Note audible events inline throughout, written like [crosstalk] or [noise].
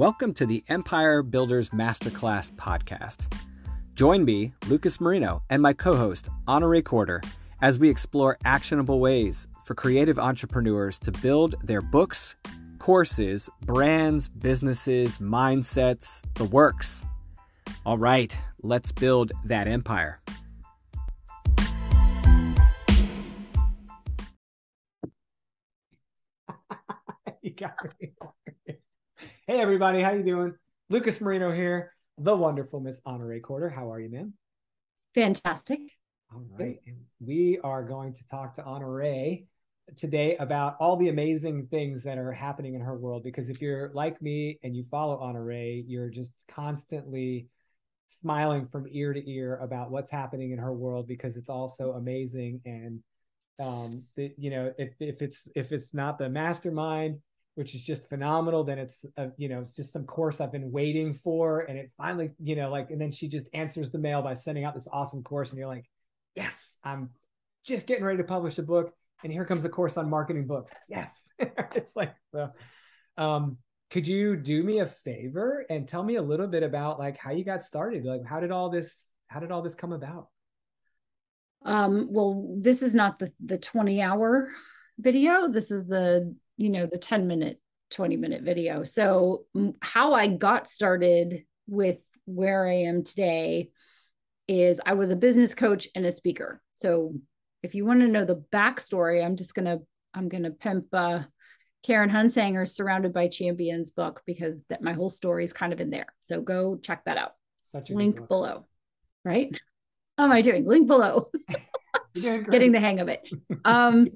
Welcome to the Empire Builders Masterclass podcast. Join me, Lucas Marino, and my co host, Honorée Corder, as we explore actionable ways for creative entrepreneurs to build their books, courses, brands, businesses, mindsets, the works. All right, let's build that empire. [laughs] you got me. Hey everybody, how you doing? Lucas Marino here, the wonderful Miss Honorée Corder. How are you, man? Fantastic. All right. And we are going to talk to Honorée today about all the amazing things that are happening in her world. Because if you're like me and you follow Honorée, you're just constantly smiling from ear to ear about what's happening in her world because it's all so amazing. And um, the, you know, if if it's if it's not the mastermind, which is just phenomenal. Then it's a, you know it's just some course I've been waiting for, and it finally you know like and then she just answers the mail by sending out this awesome course, and you're like, yes, I'm just getting ready to publish a book, and here comes a course on marketing books. Yes, [laughs] it's like so. Um, could you do me a favor and tell me a little bit about like how you got started? Like how did all this how did all this come about? Um, well, this is not the the 20 hour video. This is the, you know, the 10 minute, 20 minute video. So how I got started with where I am today is I was a business coach and a speaker. So if you want to know the backstory, I'm just gonna I'm gonna pimp uh, Karen Hunsanger's Surrounded by Champions book because that my whole story is kind of in there. So go check that out. Such a link below. Right? [laughs] How am I doing? Link below. [laughs] Getting the hang of it. Um,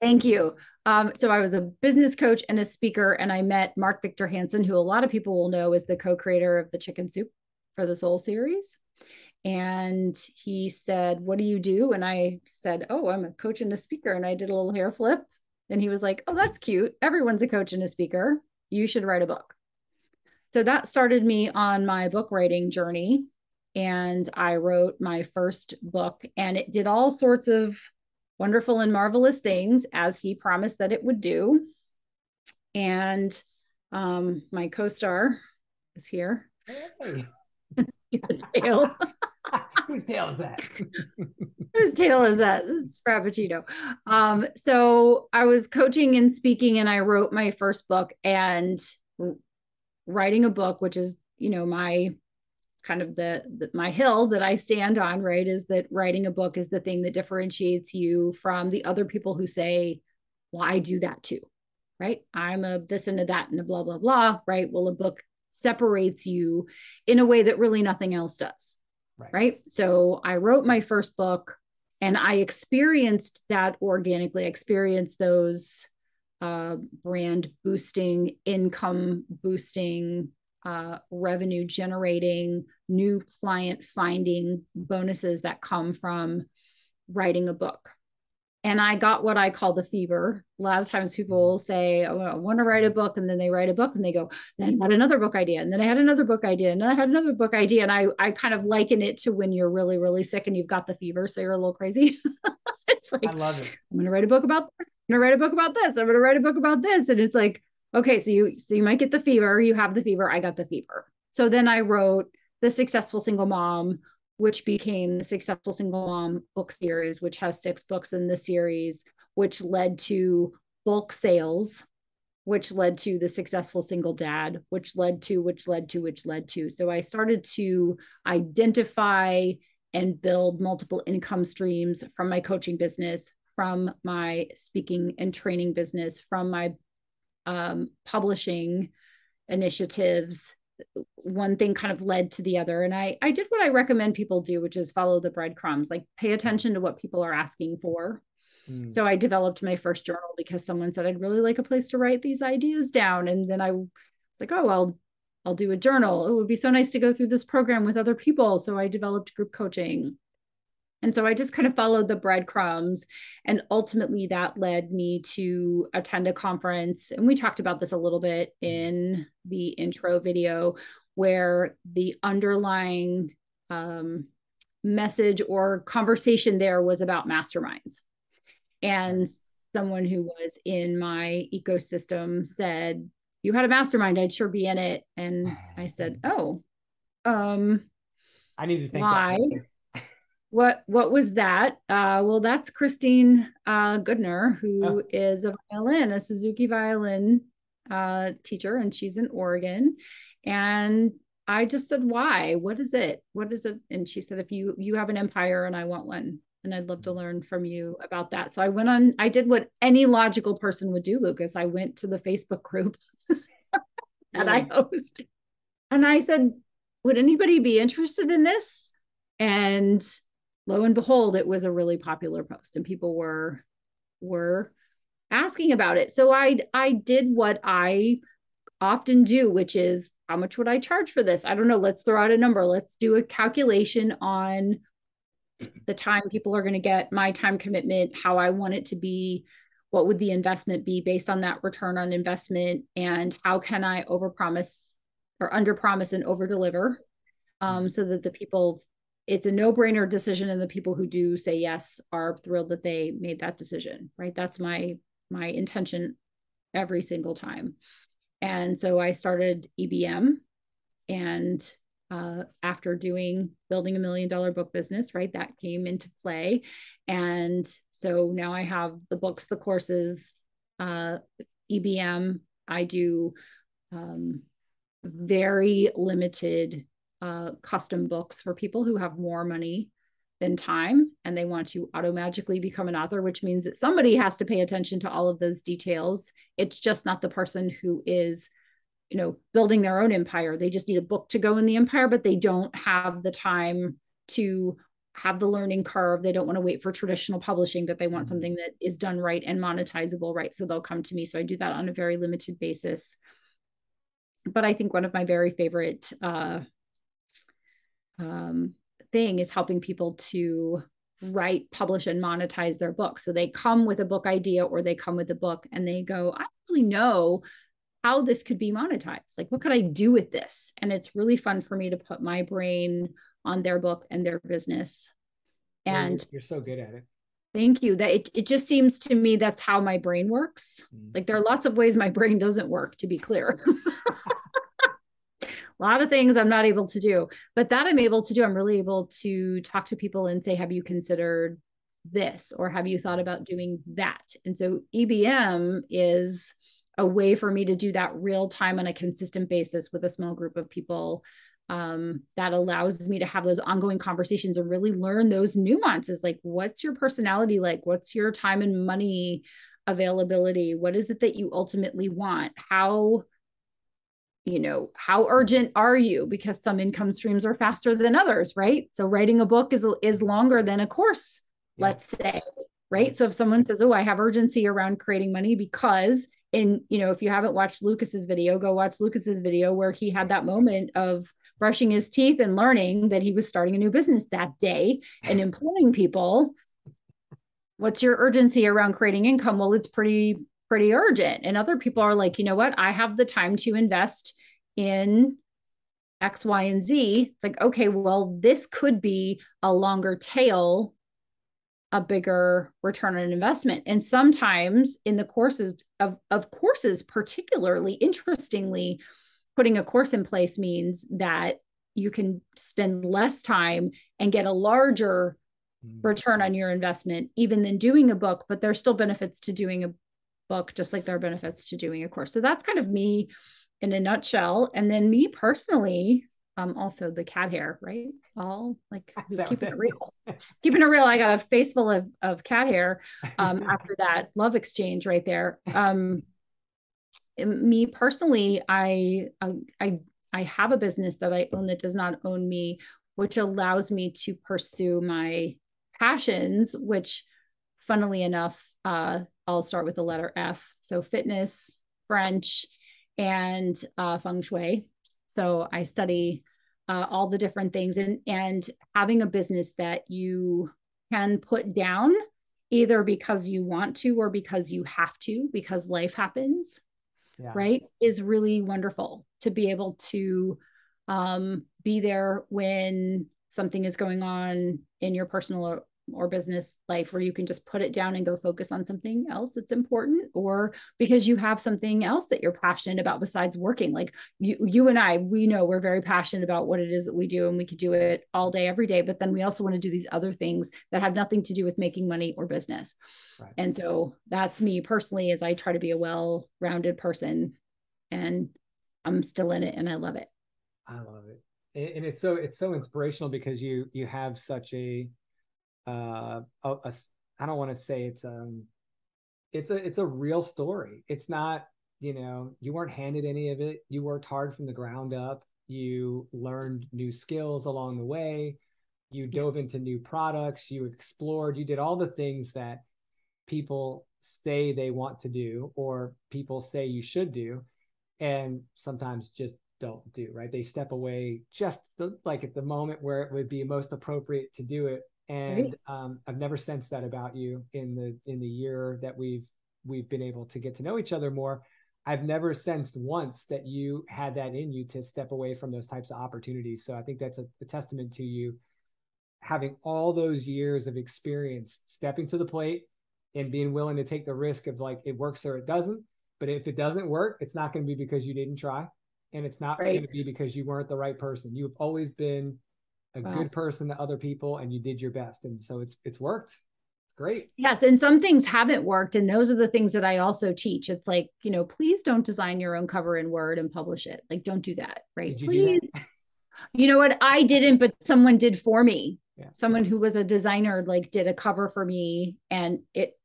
thank you. Um, so I was a business coach and a speaker, and I met Mark Victor Hansen, who a lot of people will know is the co-creator of the Chicken Soup for the Soul series and he said, What do you do? And I said, Oh, I'm a coach and a speaker. And I did a little hair flip. And he was like, Oh, that's cute. Everyone's a coach and a speaker. You should write a book. So that started me on my book writing journey. And I wrote my first book, and it did all sorts of wonderful and marvelous things as he promised that it would do. And um, my co star is here. Hey. [laughs] tail. [laughs] Whose tail is that? [laughs] Whose tail is that? It's Frappuccino. Um, so I was coaching and speaking, and I wrote my first book and writing a book, which is, you know, my kind of the, the my hill that I stand on, right? Is that writing a book is the thing that differentiates you from the other people who say, Well, I do that too, right? I'm a this and a that and a blah, blah, blah, right? Well, a book separates you in a way that really nothing else does. Right. right. So I wrote my first book and I experienced that organically. I experienced those uh, brand boosting, income boosting, uh, revenue generating, new client finding bonuses that come from writing a book and I got what I call the fever. A lot of times people mm-hmm. will say, oh, I want to write a book. And then they write a book and they go, then I had another book idea. And then I had another book idea. And then I had another book idea. And I, I kind of liken it to when you're really, really sick and you've got the fever. So you're a little crazy. [laughs] it's like, I love it. I'm going to write a book about this. I'm going to write a book about this. I'm going to write a book about this. And it's like, okay, so you, so you might get the fever. You have the fever. I got the fever. So then I wrote The Successful Single Mom, which became the Successful Single Mom book series, which has six books in the series, which led to bulk sales, which led to the Successful Single Dad, which led to, which led to, which led to. So I started to identify and build multiple income streams from my coaching business, from my speaking and training business, from my um, publishing initiatives one thing kind of led to the other. And i i did what i recommend people do which is follow the breadcrumbs like pay attention to what people are asking for. Mm. so i developed my first journal because someone said i'd really like a place to write these ideas down. And then i was like oh i'll i'll do a journal. It would be so nice to go through this program with other people. So i developed group coaching and so I just kind of followed the breadcrumbs. And ultimately, that led me to attend a conference. And we talked about this a little bit mm-hmm. in the intro video, where the underlying um, message or conversation there was about masterminds. And someone who was in my ecosystem said, you had a mastermind, I'd sure be in it. And I said, Oh, um, I need to think why? What what was that? Uh, well, that's Christine uh, Goodner, who oh. is a violin, a Suzuki violin uh, teacher, and she's in Oregon. And I just said, "Why? What is it? What is it?" And she said, "If you you have an empire, and I want one, and I'd love to learn from you about that." So I went on. I did what any logical person would do, Lucas. I went to the Facebook group [laughs] that yeah. I host, and I said, "Would anybody be interested in this?" And lo and behold, it was a really popular post, and people were were asking about it. So I I did what I often do, which is how much would I charge for this? I don't know. Let's throw out a number. Let's do a calculation on the time people are going to get, my time commitment, how I want it to be, what would the investment be based on that return on investment, and how can I overpromise or underpromise and overdeliver um, so that the people it's a no-brainer decision and the people who do say yes are thrilled that they made that decision right? That's my my intention every single time. And so i started ebm and uh, after doing building a million dollar book business right that came into play. And so now i have the books the courses uh, ebm i do um, very limited uh, custom books for people who have more money than time and they want to auto magically become an author, which means that somebody has to pay attention to all of those details. It's just not the person who is, you know, building their own empire. They just need a book to go in the empire, but they don't have the time to have the learning curve. They don't want to wait for traditional publishing, but they want mm-hmm. something that is done right and monetizable, right? So they'll come to me. So I do that on a very limited basis. But I think one of my very favorite uh, um, thing is helping people to write, publish, and monetize their book. So they come with a book idea or they come with a book and they go, I don't really know how this could be monetized. Like, what could I do with this? And it's really fun for me to put my brain on their book and their business. And you're, you're so good at it. Thank you. That it, it just seems to me that's how my brain works. Mm. Like there are lots of ways my brain doesn't work, to be clear. [laughs] a lot of things I'm not able to do, but that I'm able to do. I'm really able to talk to people and say, have you considered this or have you thought about doing that? And so EBM is a way for me to do that real time on a consistent basis with a small group of people um, that allows me to have those ongoing conversations and really learn those nuances like what's your personality like what's your time and money availability what is it that you ultimately want how you know how urgent are you? Because some income streams are faster than others right? So writing a book is is longer than a course yeah. let's say right? So if someone says oh i have urgency around creating money because in you know if you haven't watched lucas's video go watch lucas's video where he had that moment of brushing his teeth and learning that he was starting a new business that day and [laughs] employing people. What's your urgency around creating income? Well it's pretty pretty urgent. And other people are like, you know what? I have the time to invest in X, Y, and Z. It's like, okay, well, this could be a longer tail, a bigger return on investment. And sometimes in the courses of, of courses, particularly interestingly, putting a course in place means that you can spend less time and get a larger mm. return on your investment even than doing a book but there's still benefits to doing a book, just like there are benefits to doing a course. So that's kind of me in a nutshell. And then me personally, um, also the cat hair, right? All like [laughs] keeping it real. [laughs] keeping it real. I got a face full of, of cat hair um, [laughs] after that love exchange right there. Um, me personally, I, I I have a business that I own that does not own me, which allows me to pursue my passions, which funnily enough, uh, I'll start with the letter F. So fitness, French, and uh, feng shui. So I study uh, all the different things and and having a business that you can put down either because you want to or because you have to because life happens yeah. right is really wonderful to be able to um, be there when something is going on in your personal or business life where you can just put it down and go focus on something else that's important or because you have something else that you're passionate about besides working. Like you you and I we know we're very passionate about what it is that we do and we could do it all day every day but then we also want to do these other things that have nothing to do with making money or business. Right. and so that's me personally as I try to be a well-rounded person and I'm still in it and I love it. I love it. And it's so it's so inspirational because you you have such a uh a, a I don't want to say it's um it's a it's a real story. It's not, you know, you weren't handed any of it. You worked hard from the ground up. You learned new skills along the way. You dove into new products, you explored, you did all the things that people say they want to do or people say you should do and sometimes just don't do right they step away just the, like at the moment where it would be most appropriate to do it and um, i've never sensed that about you in the in the year that we've we've been able to get to know each other more. I've never sensed once that you had that in you to step away from those types of opportunities. So i think that's a, a testament to you having all those years of experience stepping to the plate and being willing to take the risk of like it works or it doesn't. But if it doesn't work it's not going to be because you didn't try. And it's not right. going to be because you weren't the right person. You've always been a wow. good person to other people and you did your best and so it's it's worked. It's great. Yes, and some things haven't worked and those are the things that I also teach. It's like, you know, please don't design your own cover in Word and publish it. Like don't do that, right? You please. That? You know what? I didn't but someone did for me. Yeah. Someone who was a designer like did a cover for me and it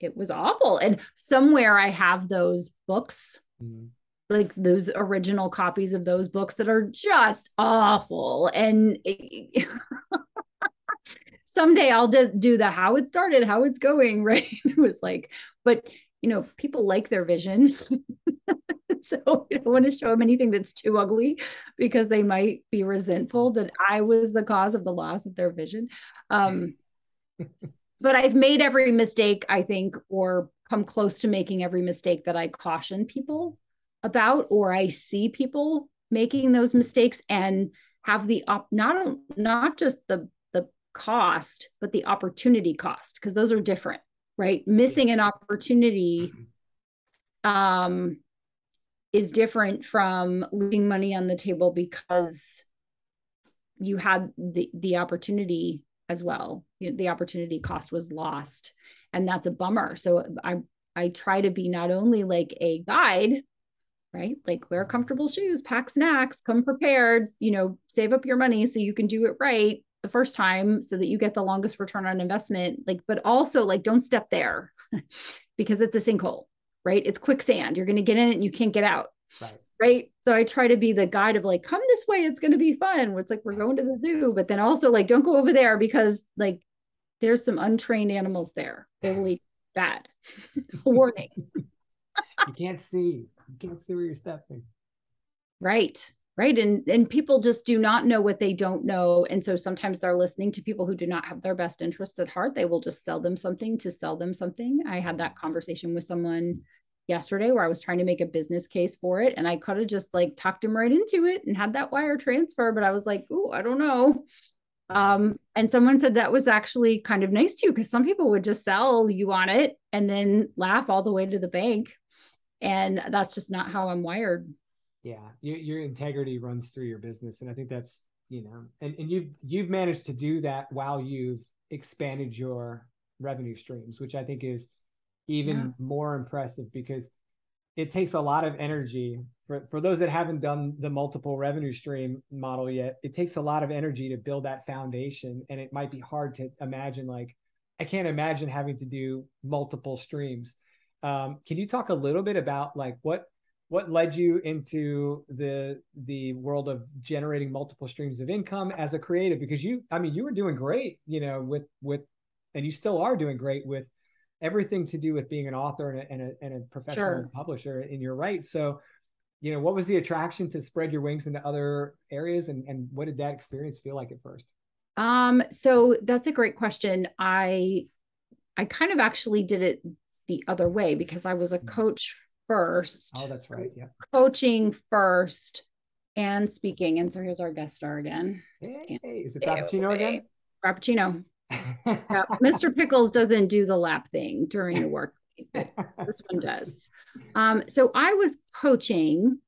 it was awful and somewhere I have those books. Mm-hmm like those original copies of those books that are just awful. And it, [laughs] someday i'll just do the how it started how it's going [laughs] right? It was like but you know people like their vision. [laughs] So i don't want to show them anything that's too ugly because they might be resentful that i was the cause of the loss of their vision. Um, but i've made every mistake i think or come close to making every mistake that i caution people about or I see people making those mistakes and have the op not not just the the cost but the opportunity cost because those are different right? Missing an opportunity um is different from leaving money on the table because you had the the opportunity as well. You know, the opportunity cost was lost and that's a bummer. So i i try to be not only like a guide right? Like wear mm-hmm. comfortable shoes, pack snacks, come prepared, you know, save up your money so you can do it right the first time so that you get the longest return on investment. Like, but also like don't step there [laughs] because it's a sinkhole, right? It's quicksand. You're going to get in it and you can't get out. Right. Right. So I try to be the guide of like, come this way, it's going to be fun. It's like, we're going to the zoo, but then also like, don't go over there because like there's some untrained animals there. They will eat bad. [laughs] Warning. [laughs] you can't see you can't see where you're stepping. Right. Right. And and people just do not know what they don't know. And so sometimes they're listening to people who do not have their best interests at heart. They will just sell them something to sell them something. I had that conversation with someone yesterday where I was trying to make a business case for it. And I could have just like tucked him right into it and had that wire transfer. But I was like, oh, I don't know. Um, and someone said that was actually kind of nice too, because some people would just sell you on it and then laugh all the way to the bank and that's just not how i'm wired. Yeah your, your integrity runs through your business. And i think that's you know and, and you've you've managed to do that while you've expanded your revenue streams which i think is even yeah. more impressive because it takes a lot of energy for, for those that haven't done the multiple revenue stream model yet it takes a lot of energy to build that foundation. And it might be hard to imagine like i can't imagine having to do multiple streams um, can you talk a little bit about like what what led you into the the world of generating multiple streams of income as a creative? Because you, I mean, you were doing great, you know, with with, and you still are doing great with everything to do with being an author and a, and a, and a professional sure. publisher in your right. So, you know, what was the attraction to spread your wings into other areas, and and what did that experience feel like at first? Um, so that's a great question. I I kind of actually did it the other way because I was a mm. coach first. Oh, that's right. Yeah. Coaching first and speaking. And so here's our guest star again. Hey, is it Frappuccino again? Frappuccino. [laughs] yeah, Mr. Pickles doesn't do the lap thing during the work. [laughs] this one does. Um, so I was coaching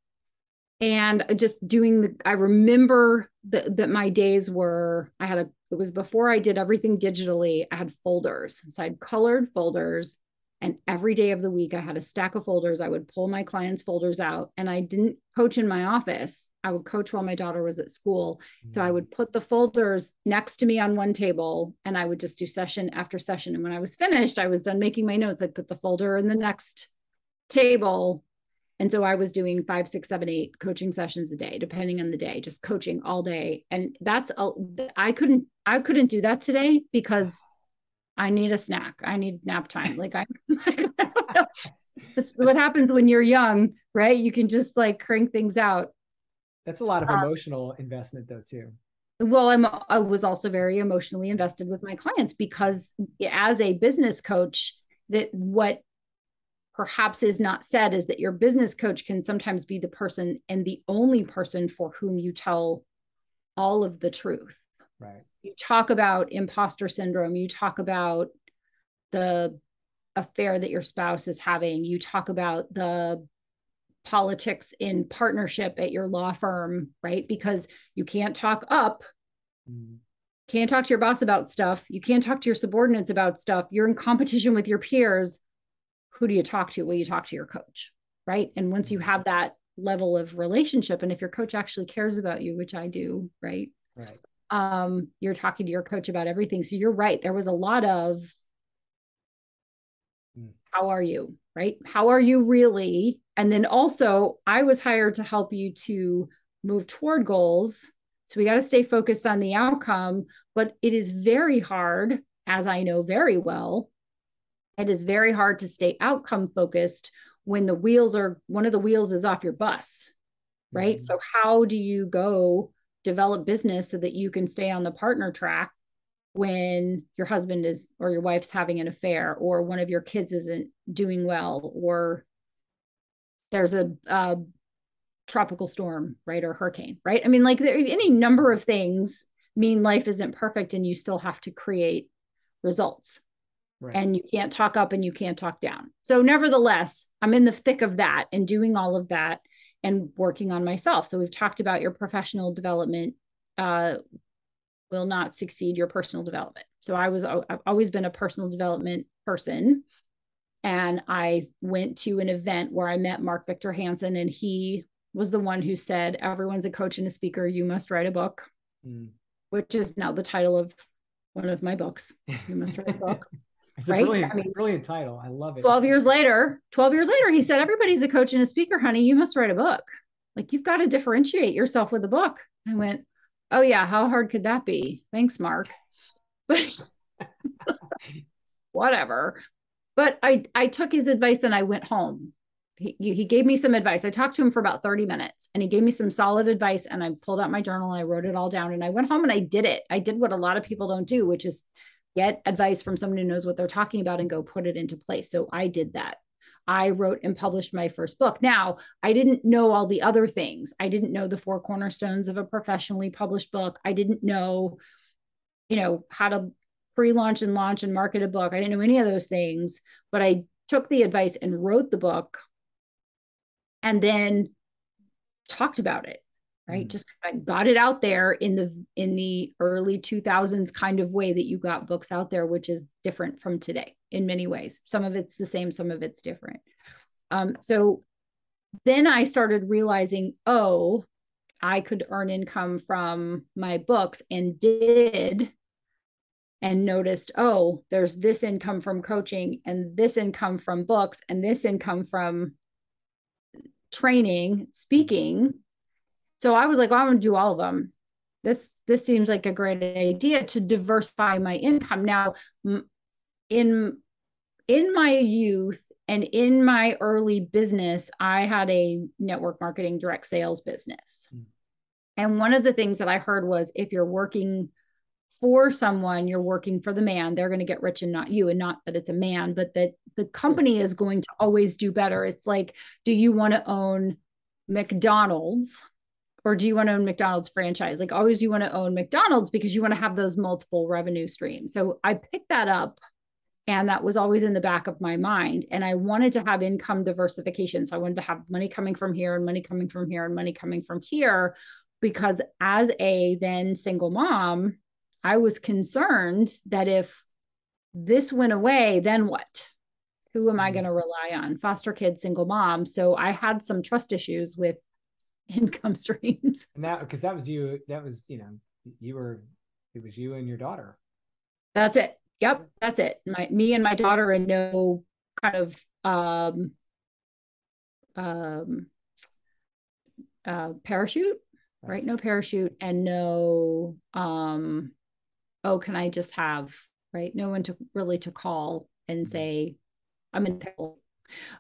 and just doing the i remember that that my days were i had a it was before i did everything digitally i had folders so i had colored folders and every day of the week i had a stack of folders i would pull my clients folders out and i didn't coach in my office i would coach while my daughter was at school mm-hmm. so i mm. would put the folders next to me on one table and i would just do session after session and when i was finished i was done making my notes i'd put the folder in the next table and so I was doing five, six, seven, eight coaching sessions a day, depending on the day, just coaching all day. And that's a, I couldn't, I couldn't do that today because I need a snack. I need nap time. Like I, [laughs] that's what happens when you're young, right? You can just like crank things out. That's a lot of um, emotional investment though, too. Well, I'm I was also very emotionally invested with my clients because as a business coach, that what perhaps is not said is that your business coach can sometimes be the person and the only person for whom you tell all of the truth. Right. You talk about imposter syndrome, you talk about the affair that your spouse is having, you talk about the politics in partnership at your law firm, right? Because you can't talk up. Mm. Can't talk to your boss about stuff. You can't talk to your subordinates about stuff. You're in competition with your peers who do you talk to? Well, you talk to your coach, right? And once you mm-hmm. have that level of relationship, and if your coach actually cares about you, which I do, right? Right. Um, you're talking to your coach about everything. So you're right. There was a lot of mm. how are you? Right? How are you really? And then also, I was hired to help you to move toward goals. So we got to stay focused on the outcome, but it is very hard, as I know very well, it is very hard to stay outcome focused when the wheels are one of the wheels is off your bus right mm-hmm. so how do you go develop business so that you can stay on the partner track when your husband is or your wife's having an affair or one of your kids isn't doing well or there's a, a tropical storm right or hurricane right i mean like there any number of things mean life isn't perfect and you still have to create results Right. And you can't talk up and you can't talk down. So, nevertheless, I'm in the thick of that and doing all of that and working on myself. So, we've talked about your professional development uh, will not succeed your personal development. So, I was, I've always been a personal development person. And I went to an event where I met Mark Victor Hansen, and he was the one who said, Everyone's a coach and a speaker. You must write a book, mm. which is now the title of one of my books. You must write a book. [laughs] It's right? a brilliant, I mean, brilliant title. I love it. 12 years later, 12 years later, he said, Everybody's a coach and a speaker, honey. You must write a book. Like you've got to differentiate yourself with a book. I went, Oh, yeah. How hard could that be? Thanks, Mark. But [laughs] whatever. But I, I took his advice and I went home. He, he gave me some advice. I talked to him for about 30 minutes and he gave me some solid advice. And I pulled out my journal, and I wrote it all down, and I went home and I did it. I did what a lot of people don't do, which is get advice from someone who knows what they're talking about and go put it into place. So I did that. I wrote and published my first book. Now, I didn't know all the other things. I didn't know the four cornerstones of a professionally published book. I didn't know, you know, how to pre-launch and launch and market a book. I didn't know any of those things, but I took the advice and wrote the book and then talked about it right? Mm. just got it out there in the in the early 2000s kind of way that you got books out there which is different from today in many ways. Some of it's the same some of it's different. Um, so then i started realizing oh i could earn income from my books and did and noticed oh there's this income from coaching and this income from books and this income from training speaking so I was like, well, I'm going to do all of them. This this seems like a great idea to diversify my income. Now, in in my youth and in my early business, I had a network marketing direct sales business. Mm. And one of the things that I heard was if you're working for someone, you're working for the man, they're going to get rich and not you. And not that it's a man, but that the company is going to always do better. It's like, do you want to own McDonald's or do you want to own McDonald's franchise? Like always you want to own McDonald's because you want to have those multiple revenue streams. So I picked that up and that was always in the back of my mind and I wanted to have income diversification. So I wanted to have money coming from here and money coming from here and money coming from here because as a then single mom, I was concerned that if this went away, then what? Who am I mm-hmm. going to rely on? Foster kid, single mom. So I had some trust issues with [laughs] income streams. And that because that was you, that was, you know, you were it was you and your daughter. That's it. Yep, that's it. My me and my daughter and no kind of um um uh parachute, right? No parachute and no um oh, can I just have right? No one to really to call and mm-hmm. say, I'm in pickle.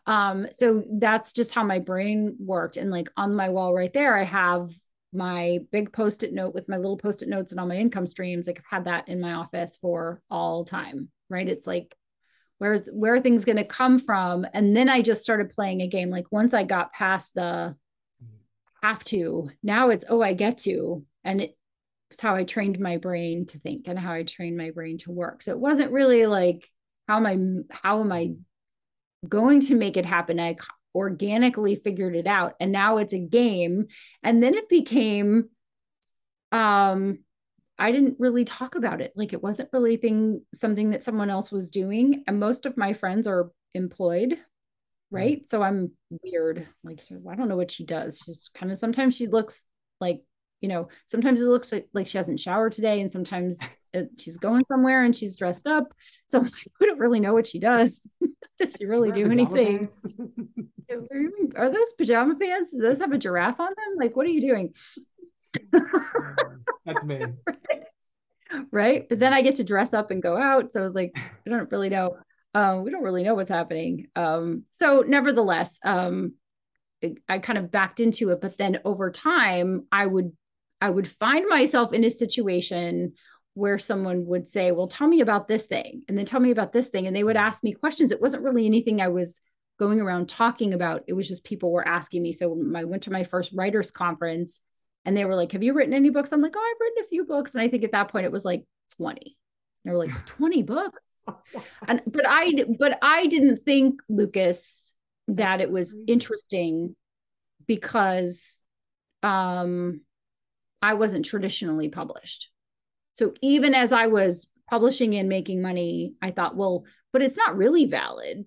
Um, so that's just how my brain worked. And like on my wall right there, I have my big post-it note with my little post-it notes and all my income streams. Like I've had that in my office for all time, right? It's like where's where are things going to come from? And then I just started playing a game. Like once I got past the have to, now it's oh, I get to. And it, it's how I trained my brain to think and how I trained my brain to work. So it wasn't really like how am I how am I going to make it happen? I organically figured it out and now it's a game and then it became um I didn't really talk about it. Like it wasn't really thing something that someone else was doing and most of my friends are employed right? So I'm weird. Like, I don't know what she does. She's kind of sometimes she looks like you know, sometimes it looks like, like she hasn't showered today, and sometimes [laughs] it, she's going somewhere and she's dressed up. So [laughs] we don't really know what she does. [laughs] Does she really do anything? are those pajama pants? Does those have a giraffe on them? Like, what are you doing? That's me. right? right. But then I get to dress up and go out. So I was like, I don't really know. Um, we don't really know what's happening. Um, so nevertheless, um, I kind of backed into it, but then over time, I would I would find myself in a situation where someone would say, Well, tell me about this thing, and then tell me about this thing. And they would ask me questions. It wasn't really anything I was going around talking about. It was just people were asking me. So I went to my first writers conference and they were like, Have you written any books? I'm like, Oh, I've written a few books. And I think at that point it was like 20. they were like, [laughs] 20 books. [laughs] and but I but I didn't think, Lucas, that it was interesting because um I wasn't traditionally published. So even as I was publishing and making money, I thought, well, but it's not really valid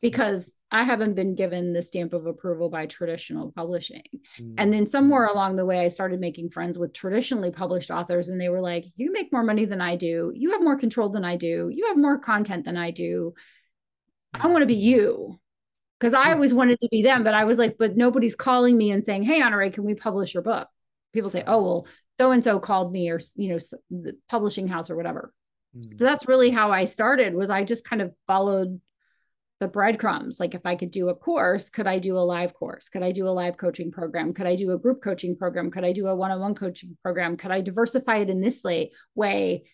because I haven't been given the stamp of approval by traditional publishing. Mm-hmm. And then somewhere along the way, I started making friends with traditionally published authors, and they were like, You make more money than I do. You have more control than I do. You have more content than I do. I want to be you. Because I always wanted to be them, but I was like, But nobody's calling me and saying, Hey, Honorée, can we publish your book? People say, oh, well, so and so called me or, you know, the publishing house or whatever. Mm. So that's really how I started was I just kind of followed the breadcrumbs. Like if I could do a course, could I do a live course? Could I do a live coaching program? Could I do a group coaching program? Could I do a one-on-one coaching program? Could I diversify it in this way?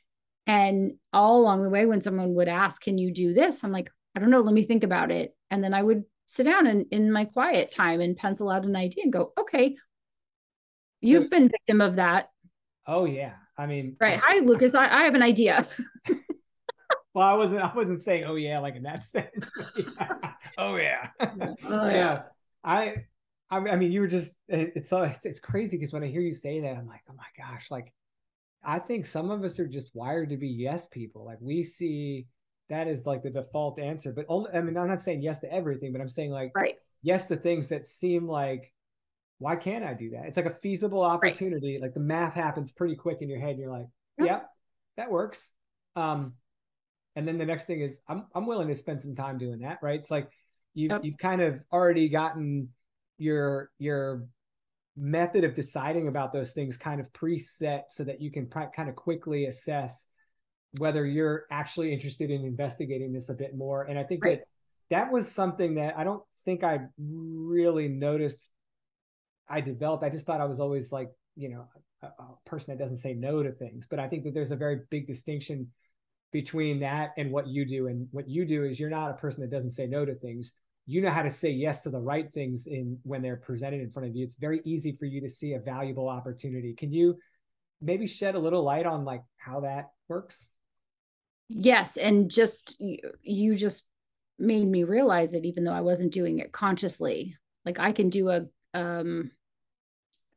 And all along the way, when someone would ask, can you do this? I'm like, I don't know, let me think about it. And then I would sit down and in my quiet time and pencil out an idea and go, okay, You've been victim of that. Oh yeah. I mean Right. Hi Lucas. I, I have an idea. [laughs] well, I wasn't I wasn't saying oh yeah, like in that [laughs] sense. [laughs] oh yeah. Oh, yeah. yeah. I I mean, you were just it's it's, it's crazy because when I hear you say that, I'm like, oh my gosh, like I think some of us are just wired to be yes people. Like we see that is like the default answer. But only I mean, I'm not saying yes to everything, but I'm saying like right. yes to things that seem like why can't I do that? It's like a feasible opportunity. Right. Like the math happens pretty quick in your head. And you're like, yep, yeah, that works. Um, and then the next thing is I'm I'm willing to spend some time doing that, right? It's like you yep. you've kind of already gotten your your method of deciding about those things kind of preset so that you can kind of quickly assess whether you're actually interested in investigating this a bit more. And I think right. that that was something that I don't think I really noticed I developed. I just thought I was always like, you know, a, a, person that doesn't say no to things. But I think that there's a very big distinction between that and what you do. And what you do is you're not a person that doesn't say no to things. you know how to say yes to the right things in when they're presented in front of you. It's very easy for you to see a valuable opportunity. Can you maybe shed a little light on like how that works? Yes, and just you just made me realize it even though I wasn't doing it consciously. Like I can do a um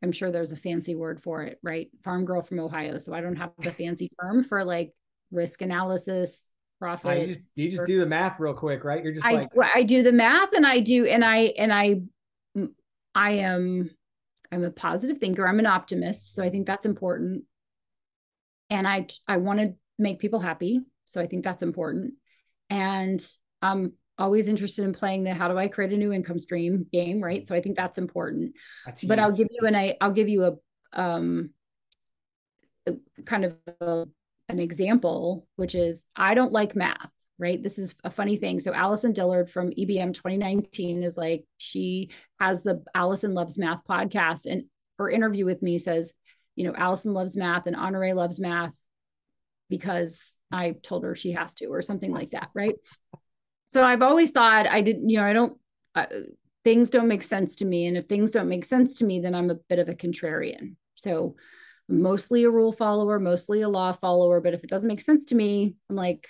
I'm sure there's a fancy word for it, right? Farm girl from Ohio. So I don't have the fancy term for like risk analysis, profit. you just, you just do the math real quick, right? You're just I, like I do the math and I do and I and I I am I'm a positive thinker. I'm an optimist, so I think that's important. And I I want to make people happy, so I think that's important. And I'm always interested in playing the how do I create a new income stream game, right? So I think that's important. That's but I'll give you an I I'll give you a um a, kind of a, an example, which is I don't like math, right? This is a funny thing. So Allison Dillard from EBM 2019 is like she has the Allison Loves Math podcast, and her interview with me says, you know, Allison loves math and Honorée loves math because I told her she has to, or something like that, right? So I've always thought I didn't, you know, I don't, uh, things don't make sense to me. And if things don't make sense to me, then I'm a bit of a contrarian. So mostly a rule follower, mostly a law follower. But if it doesn't make sense to me, I'm like,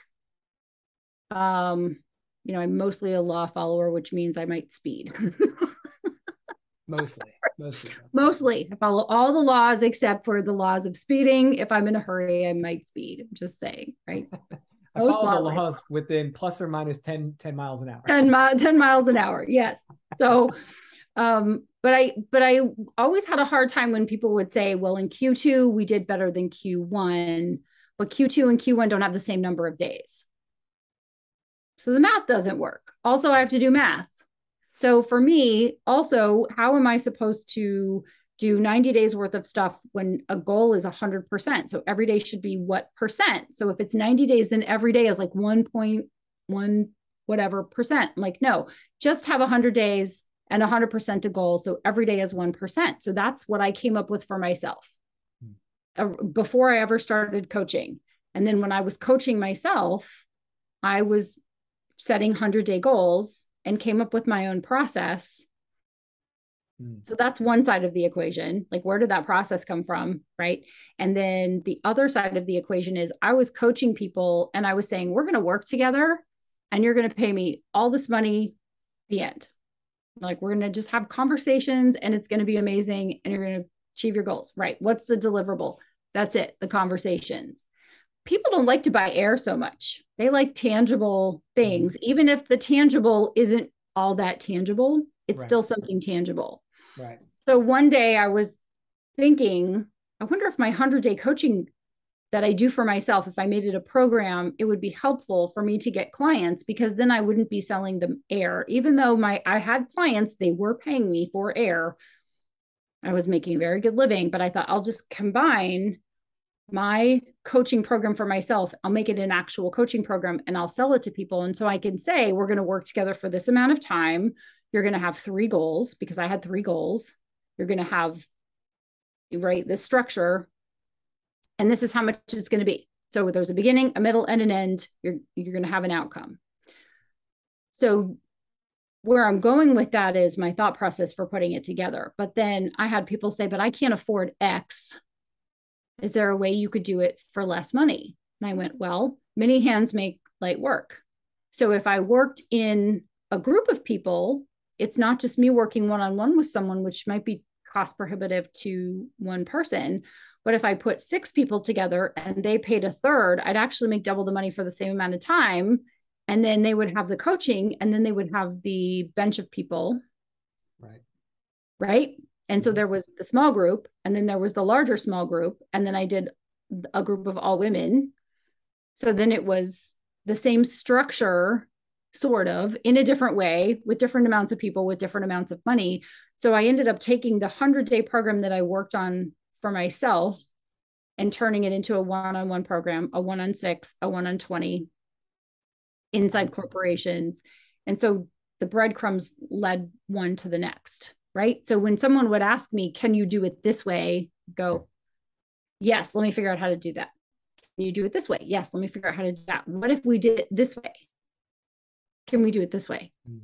um, you know, I'm mostly a law follower, which means I might speed. [laughs] mostly, mostly, mostly. I follow all the laws except for the laws of speeding. If I'm in a hurry, I might speed. I'm just saying, right? [laughs] I follow the laws within plus or minus 10, 10 miles an hour. 10, mi- 10 miles an hour. Yes. So, um, but I, but I always had a hard time when people would say, well, in Q2, we did better than Q1, but Q2 and Q1 don't have the same number of days. So the math doesn't work. Also, I have to do math. So for me, also, how am I supposed to do 90 days worth of stuff when a goal is 100%. So every day should be what percent? So if it's 90 days, then every day is like 1.1 whatever percent. I'm like, no, just have 100 days and 100% a goal. So every day is 1%. So that's what I came up with for myself hmm. before I ever started coaching. And then when I was coaching myself, I was setting 100 day goals and came up with my own process. So that's one side of the equation. Like, where did that process come from? Right. And then the other side of the equation is I was coaching people and I was saying, we're going to work together and you're going to pay me all this money, the end. Like, we're going to just have conversations and it's going to be amazing and you're going to achieve your goals. Right. What's the deliverable? That's it, the conversations. People don't like to buy air so much. They like tangible things, mm-hmm. even if the tangible isn't all that tangible, it's right. still something tangible. Right. So one day I was thinking, I wonder if my 100 day coaching that I do for myself, if I made it a program, it would be helpful for me to get clients because then I wouldn't be selling them air. Even though my I had clients, they were paying me for air. I was making a very good living, but I thought I'll just combine my coaching program for myself. I'll make it an actual coaching program and I'll sell it to people. And so I can say, we're going to work together for this amount of time. You're going to have three goals because I had three goals. You're going to have, right, this structure. And this is how much it's going to be. So there's a beginning, a middle, and an end. You're, you're going to have an outcome. So where I'm going with that is my thought process for putting it together. But then I had people say, but I can't afford X. Is there a way you could do it for less money? And I went, well, many hands make light work. So if I worked in a group of people it's not just me working one on one with someone, which might be cost prohibitive to one person. But if I put six people together and they paid a third, I'd actually make double the money for the same amount of time. And then they would have the coaching and then they would have the bench of people. Right. Right. And so mm-hmm. there was the small group and then there was the larger small group. And then I did a group of all women. So then it was the same structure sort of in a different way with different amounts of people with different amounts of money. So I ended up taking the 100 day program that I worked on for myself and turning it into a one on one program, a one on six, a one on 20 inside corporations. And so the breadcrumbs led one to the next, right? So when someone would ask me, Can you do it this way? Go, Yes, let me figure out how to do that. Can you do it this way? Yes, let me figure out how to do that. What if we did it this way? Can we do it this way? Mm.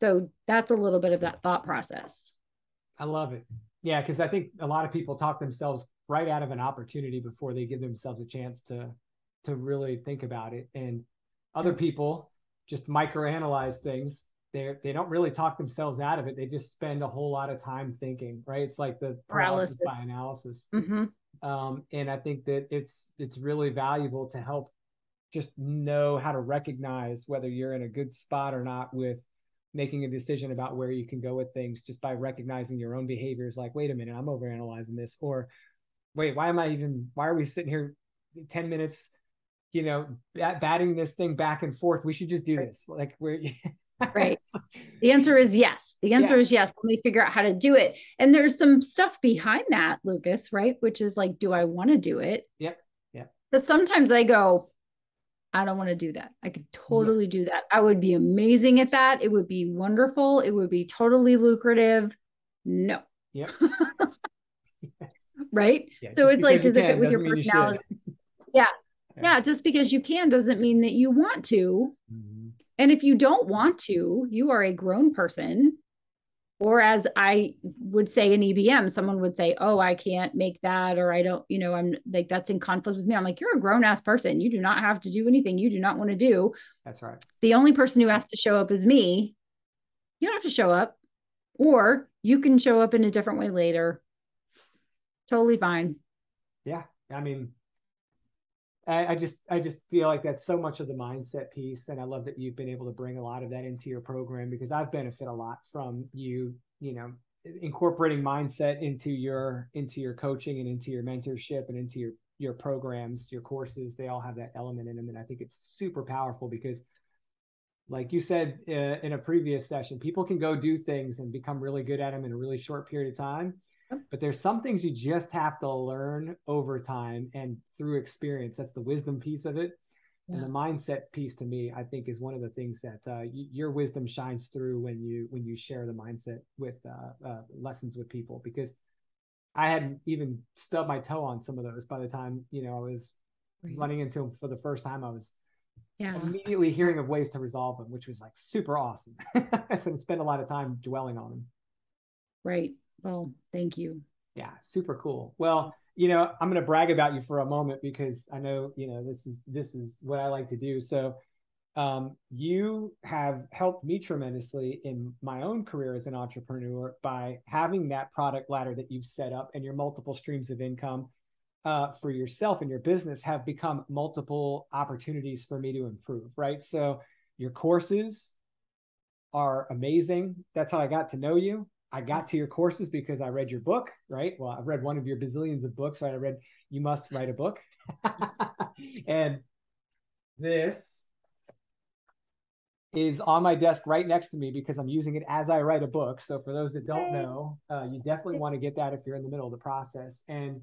So that's a little bit of that thought process. I love it. Yeah, because I think a lot of people talk themselves right out of an opportunity before they give themselves a chance to to really think about it. And other people just microanalyze things. They they don't really talk themselves out of it. They just spend a whole lot of time thinking. Right? It's like the paralysis, paralysis. by analysis. Mm-hmm. Um, and I think that it's it's really valuable to help just know how to recognize whether you're in a good spot or not with making a decision about where you can go with things just by recognizing your own behaviors like wait a minute i'm overanalyzing this or wait why am i even why are we sitting here 10 minutes you know bat- batting this thing back and forth? We should just do this. Like we're [laughs] right. the answer is yes. The answer yeah. is yes. Let me figure out how to do it. And there's some stuff behind that lucas right? Which is like do i want to do it? Yep. Yeah but sometimes i go I don't want to do that. I could totally yeah. do that. I would be amazing at that. It would be wonderful. It would be totally lucrative. No. Yep. yes. [laughs] Right. Yeah, so it's like, does it fit with your personality? You yeah. yeah. yeah. Just because you can doesn't mean that you want to. Mm-hmm. And if you don't want to, you are a grown person or as I would say in EBM, someone would say, Oh, I can't make that, or I don't, you know, I'm like, that's in conflict with me. I'm like, You're a grown ass person. You do not have to do anything you do not want to do. That's right. The only person who has to show up is me. You don't have to show up, or you can show up in a different way later. Totally fine. Yeah. I mean, I, I just I just feel like that's so much of the mindset piece, and I love that you've been able to bring a lot of that into your program because I've benefit a lot from you. You know, incorporating mindset into your into your coaching and into your mentorship and into your your programs, your courses. They all have that element in them, and I think it's super powerful because like you said uh, in a previous session, people can go do things and become really good at them in a really short period of time but there's some things you just have to learn over time and through experience. That's the wisdom piece of it. Yeah. and the mindset piece to me i think is one of the things that uh, y- your wisdom shines through when you when you share the mindset with uh, uh, lessons with people. Because i hadn't even stubbed my toe on some of those by the time you know i was right. running into them for the first time. I was yeah. immediately hearing of ways to resolve them which was like super awesome. [laughs] I spent a lot of time dwelling on them right well, thank you. Yeah, super cool. Well, you know, I'm going to brag about you for a moment because I know, you know, this is this is what I like to do. So, um, you have helped me tremendously in my own career as an entrepreneur by having that product ladder that you've set up and your multiple streams of income uh, for yourself and your business have become multiple opportunities for me to improve. Right. So your courses are amazing. That's how I got to know you. I got to your courses because I read your book, right? Well, I've read one of your bazillions of books, right? I read You Must Write a Book. [laughs] and this is on my desk right next to me because I'm using it as I write a book. So for those that don't know, uh, you definitely want to get that if you're in the middle of the process. And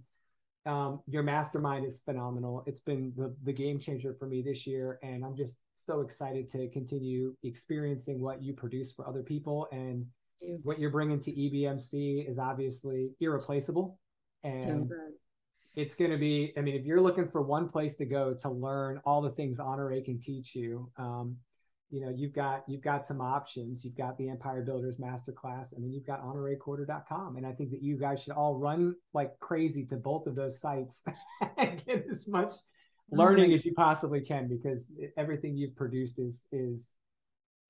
um, your mastermind is phenomenal. It's been the, the game changer for me this year. And I'm just so excited to continue experiencing what you produce for other people and you. What you're bringing to EBMC is obviously irreplaceable. And so it's going to be, I mean, if you're looking for one place to go to learn all the things Honorée can teach you, um, you know, you've got you've got some options. You've got the Empire Builders Masterclass, and then you've got honoreecorder.com. And I think that you guys should all run like crazy to both of those sites [laughs] and get as much learning oh as you possibly can because everything you've produced is is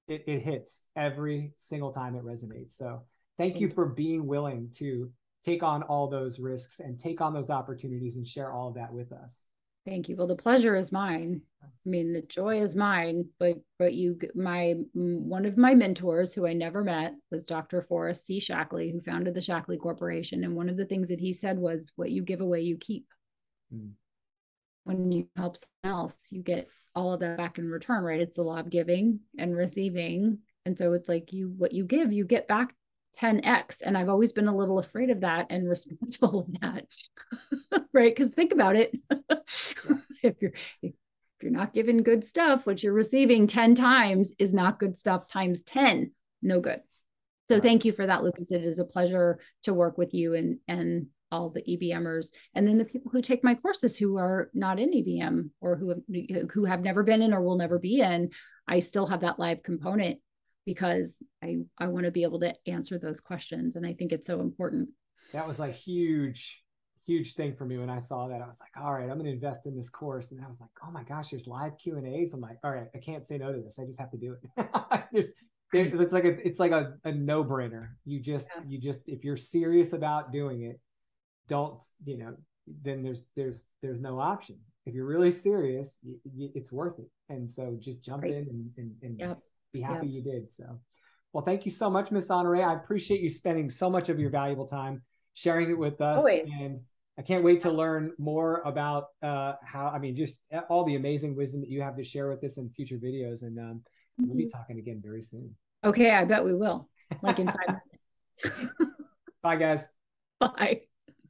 it, it hits every single time it resonates. So thank you for being willing to take on all those risks and take on those opportunities and share all of that with us. Thank you. Well, the pleasure is mine. I mean, the joy is mine. But but you, my one of my mentors, who I never met, was Dr. Forrest C. Shaklee, who founded the Shaklee Corporation. And one of the things that he said was, "What you give away, you keep." Mm. When you help someone else, you get all of that back in return, right? It's the law of giving and receiving. And so it's like you what you give, you get back 10x. And I've always been a little afraid of that and [laughs] responsible of that. [laughs] right. Because think about it. [laughs] if you're if you're not giving good stuff, what you're receiving 10 times is not good stuff times 10. No good. So thank you for that, Lucas. It is a pleasure to work with you and and all the EBMers, and then the people who take my courses who are not in EBM or who have, who have never been in or will never be in. I still have that live component because I I want to be able to answer those questions and I think it's so important. That was like huge huge thing for me when I saw that. I was like, all right, I'm going to invest in this course. And I was like, oh my gosh, there's live Q and A's. I'm like, all right, I can't say no to this. I just have to do it. [laughs] just, it's like a, it's like a, a no brainer. You just, yeah. you just, if you're serious about doing it, don't, you know, then there's, there's, there's no option. If you're really serious, it's worth it. And so just jump right. in and, and, and yep. be happy yep. you did. So, well, thank you so much, Miss Honorée. I appreciate you spending so much of your valuable time sharing it with us. Always. And I can't wait to learn more about uh, how, I mean, just all the amazing wisdom that you have to share with us in future videos. And um, we'll be talking again very soon. Okay, I bet we will. Like in five [laughs] minutes. Bye, guys. Bye.